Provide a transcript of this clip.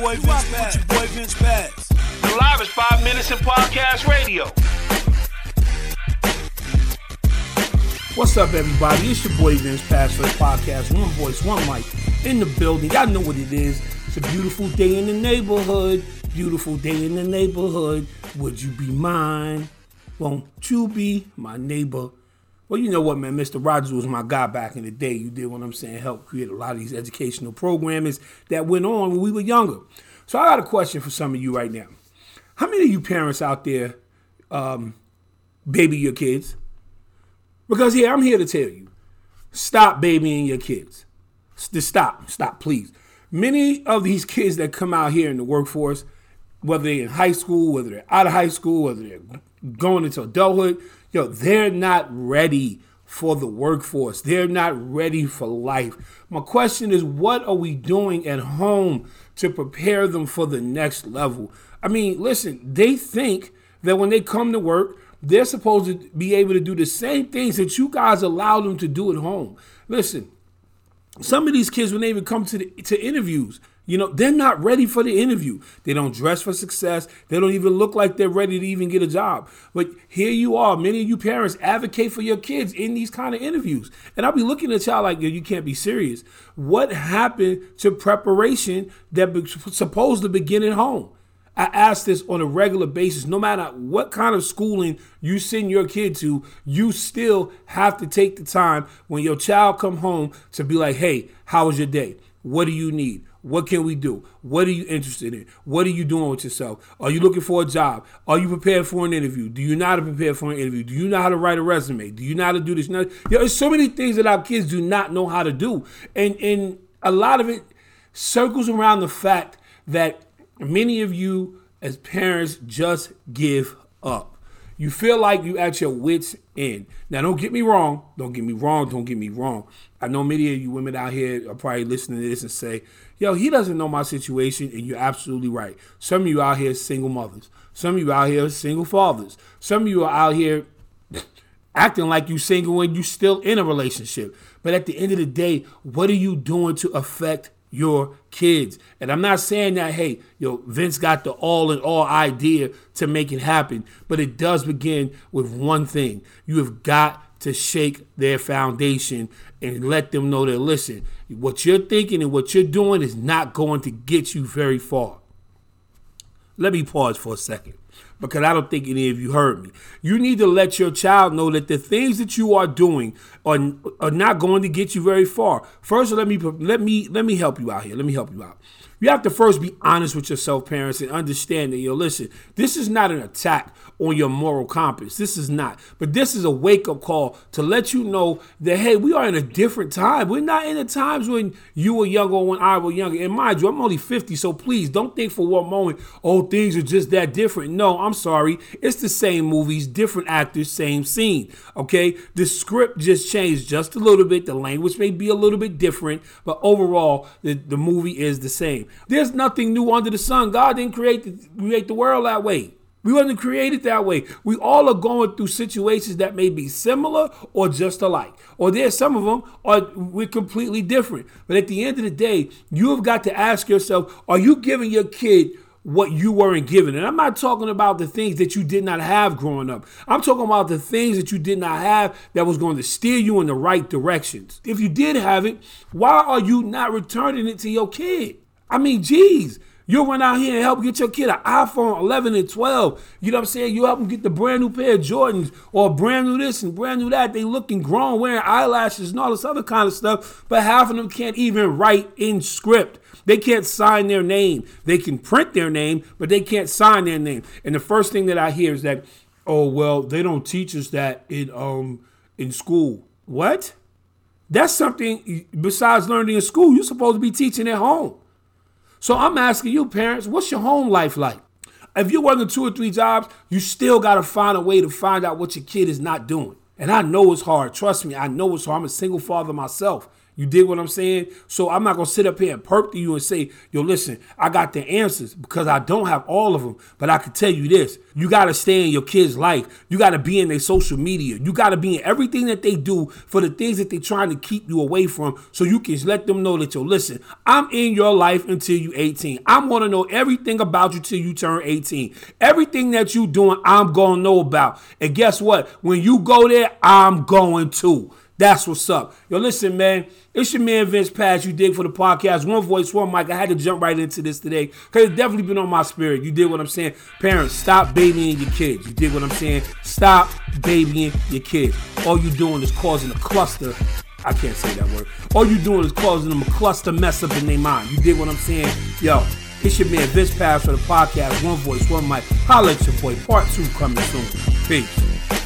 boy Vince Pass. With your boy Vince Pass. Live is five minutes in podcast radio. What's up, everybody? It's your boy Vince Pass for the podcast. One voice, one mic in the building. Y'all know what it is. It's a beautiful day in the neighborhood. Beautiful day in the neighborhood. Would you be mine? Won't you be my neighbor? Well, you know what, man? Mr. Rogers was my guy back in the day. You did what I'm saying, help create a lot of these educational programs that went on when we were younger. So I got a question for some of you right now. How many of you parents out there um, baby your kids? Because here, I'm here to tell you, stop babying your kids. Just stop, stop, please. Many of these kids that come out here in the workforce, whether they're in high school, whether they're out of high school, whether they're going into adulthood, yo, they're not ready for the workforce. They're not ready for life. My question is, what are we doing at home to prepare them for the next level? I mean, listen, they think that when they come to work, they're supposed to be able to do the same things that you guys allow them to do at home. Listen, some of these kids, when they even come to the, to interviews, you know, they're not ready for the interview. They don't dress for success. They don't even look like they're ready to even get a job. But here you are, many of you parents advocate for your kids in these kind of interviews. And I'll be looking at y'all like, you can't be serious. What happened to preparation that was supposed to begin at home? I ask this on a regular basis. No matter what kind of schooling you send your kid to, you still have to take the time when your child come home to be like, hey, how was your day? What do you need? What can we do? What are you interested in? What are you doing with yourself? Are you looking for a job? Are you prepared for an interview? Do you know how to prepare for an interview? Do you know how to write a resume? Do you know how to do this? You there's so many things that our kids do not know how to do. And, and a lot of it circles around the fact that many of you as parents just give up. You feel like you at your wits end. Now, don't get me wrong. Don't get me wrong. Don't get me wrong. I know many of you women out here are probably listening to this and say, yo, he doesn't know my situation. And you're absolutely right. Some of you out here single mothers. Some of you out here single fathers. Some of you are out here acting like you single when you're still in a relationship. But at the end of the day, what are you doing to affect your kids. And I'm not saying that, hey, yo, Vince got the all in all idea to make it happen, but it does begin with one thing. You have got to shake their foundation and let them know that, listen, what you're thinking and what you're doing is not going to get you very far. Let me pause for a second because I don't think any of you heard me. You need to let your child know that the things that you are doing are, are not going to get you very far. First, let me let me let me help you out here. Let me help you out. You have to first be honest with yourself, parents, and understand that, yo, listen, this is not an attack on your moral compass. This is not. But this is a wake up call to let you know that, hey, we are in a different time. We're not in the times when you were younger or when I was younger. And mind you, I'm only 50, so please don't think for one moment, oh, things are just that different. No, I'm sorry. It's the same movies, different actors, same scene. Okay? The script just changed just a little bit. The language may be a little bit different, but overall, the, the movie is the same. There's nothing new under the sun. God didn't create the, create the world that way. We wasn't created that way. We all are going through situations that may be similar or just alike. Or there's some of them are we're completely different. But at the end of the day, you have got to ask yourself, are you giving your kid what you weren't given? And I'm not talking about the things that you did not have growing up. I'm talking about the things that you did not have that was going to steer you in the right directions. If you did have it, why are you not returning it to your kid? I mean, geez. You'll run out here and help get your kid an iPhone 11 and 12. You know what I'm saying? You help them get the brand new pair of Jordans or brand new this and brand new that. They looking grown, wearing eyelashes and all this other kind of stuff. But half of them can't even write in script. They can't sign their name. They can print their name, but they can't sign their name. And the first thing that I hear is that, oh well, they don't teach us that in um in school. What? That's something besides learning in school. You're supposed to be teaching at home. So I'm asking you, parents, what's your home life like? If you're working two or three jobs, you still got to find a way to find out what your kid is not doing. And I know it's hard. Trust me, I know it's hard. I'm a single father myself. You dig what I'm saying? So I'm not gonna sit up here and perp to you and say, yo, listen, I got the answers because I don't have all of them. But I can tell you this: you gotta stay in your kid's life. You gotta be in their social media. You gotta be in everything that they do for the things that they're trying to keep you away from, so you can let them know that yo, listen, I'm in your life until you 18. I'm gonna know everything about you till you turn 18. Everything that you doing, I'm gonna know about. And guess what? When you go there, I'm going to. That's what's up. Yo, listen, man. It's your man Vince Pass. You dig for the podcast. One voice, one mic. I had to jump right into this today because it's definitely been on my spirit. You dig what I'm saying? Parents, stop babying your kids. You dig what I'm saying? Stop babying your kids. All you doing is causing a cluster. I can't say that word. All you doing is causing them a cluster mess up in their mind. You dig what I'm saying? Yo, it's your man Vince Pass for the podcast. One voice, one mic. Holla at your boy. Part two coming soon. Peace.